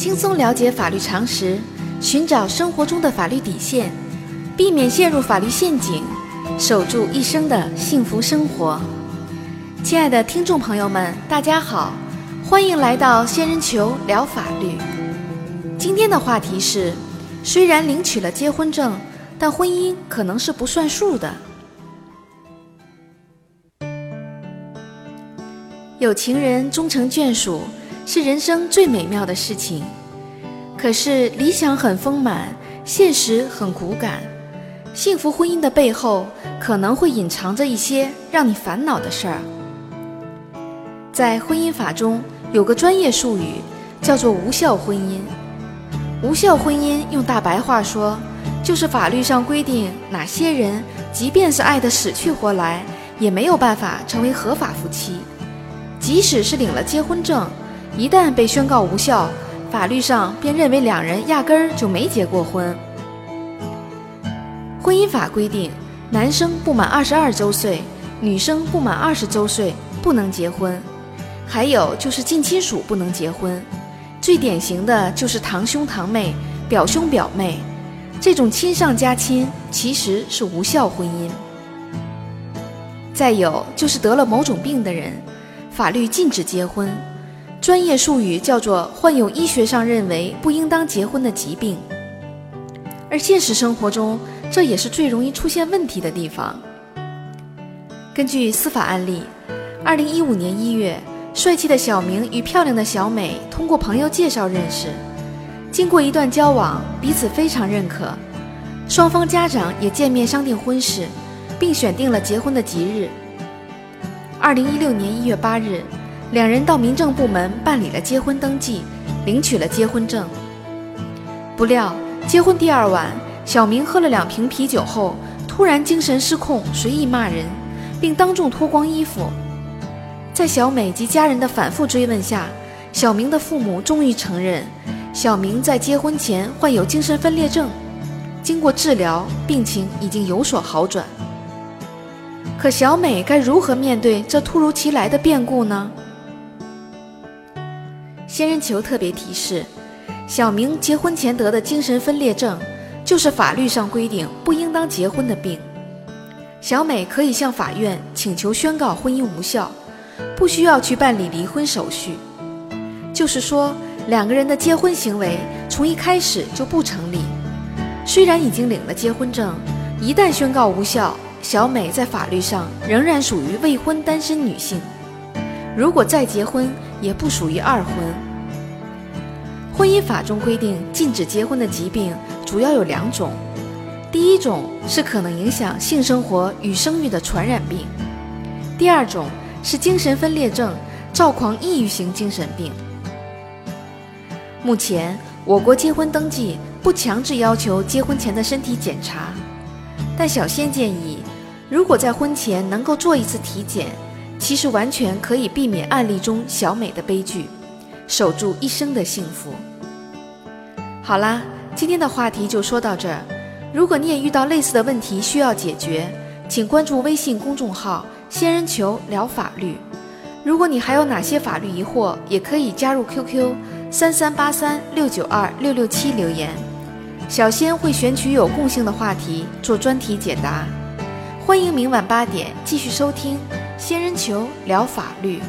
轻松了解法律常识，寻找生活中的法律底线，避免陷入法律陷阱，守住一生的幸福生活。亲爱的听众朋友们，大家好，欢迎来到仙人球聊法律。今天的话题是：虽然领取了结婚证，但婚姻可能是不算数的。有情人终成眷属。是人生最美妙的事情，可是理想很丰满，现实很骨感。幸福婚姻的背后，可能会隐藏着一些让你烦恼的事儿。在婚姻法中有个专业术语，叫做无效婚姻。无效婚姻用大白话说，就是法律上规定哪些人，即便是爱得死去活来，也没有办法成为合法夫妻，即使是领了结婚证。一旦被宣告无效，法律上便认为两人压根儿就没结过婚。婚姻法规定，男生不满二十二周岁，女生不满二十周岁不能结婚。还有就是近亲属不能结婚，最典型的就是堂兄堂妹、表兄表妹，这种亲上加亲其实是无效婚姻。再有就是得了某种病的人，法律禁止结婚。专业术语叫做患有医学上认为不应当结婚的疾病，而现实生活中，这也是最容易出现问题的地方。根据司法案例，二零一五年一月，帅气的小明与漂亮的小美通过朋友介绍认识，经过一段交往，彼此非常认可，双方家长也见面商定婚事，并选定了结婚的吉日。二零一六年一月八日。两人到民政部门办理了结婚登记，领取了结婚证。不料，结婚第二晚，小明喝了两瓶啤酒后，突然精神失控，随意骂人，并当众脱光衣服。在小美及家人的反复追问下，小明的父母终于承认，小明在结婚前患有精神分裂症，经过治疗，病情已经有所好转。可小美该如何面对这突如其来的变故呢？仙人球特别提示：小明结婚前得的精神分裂症，就是法律上规定不应当结婚的病。小美可以向法院请求宣告婚姻无效，不需要去办理离婚手续。就是说，两个人的结婚行为从一开始就不成立。虽然已经领了结婚证，一旦宣告无效，小美在法律上仍然属于未婚单身女性。如果再结婚，也不属于二婚。婚姻法中规定禁止结婚的疾病主要有两种，第一种是可能影响性生活与生育的传染病，第二种是精神分裂症、躁狂抑郁型精神病。目前，我国结婚登记不强制要求结婚前的身体检查，但小仙建议，如果在婚前能够做一次体检。其实完全可以避免案例中小美的悲剧，守住一生的幸福。好啦，今天的话题就说到这儿。如果你也遇到类似的问题需要解决，请关注微信公众号“仙人球聊法律”。如果你还有哪些法律疑惑，也可以加入 QQ 三三八三六九二六六七留言，小仙会选取有共性的话题做专题解答。欢迎明晚八点继续收听。仙人球聊法律。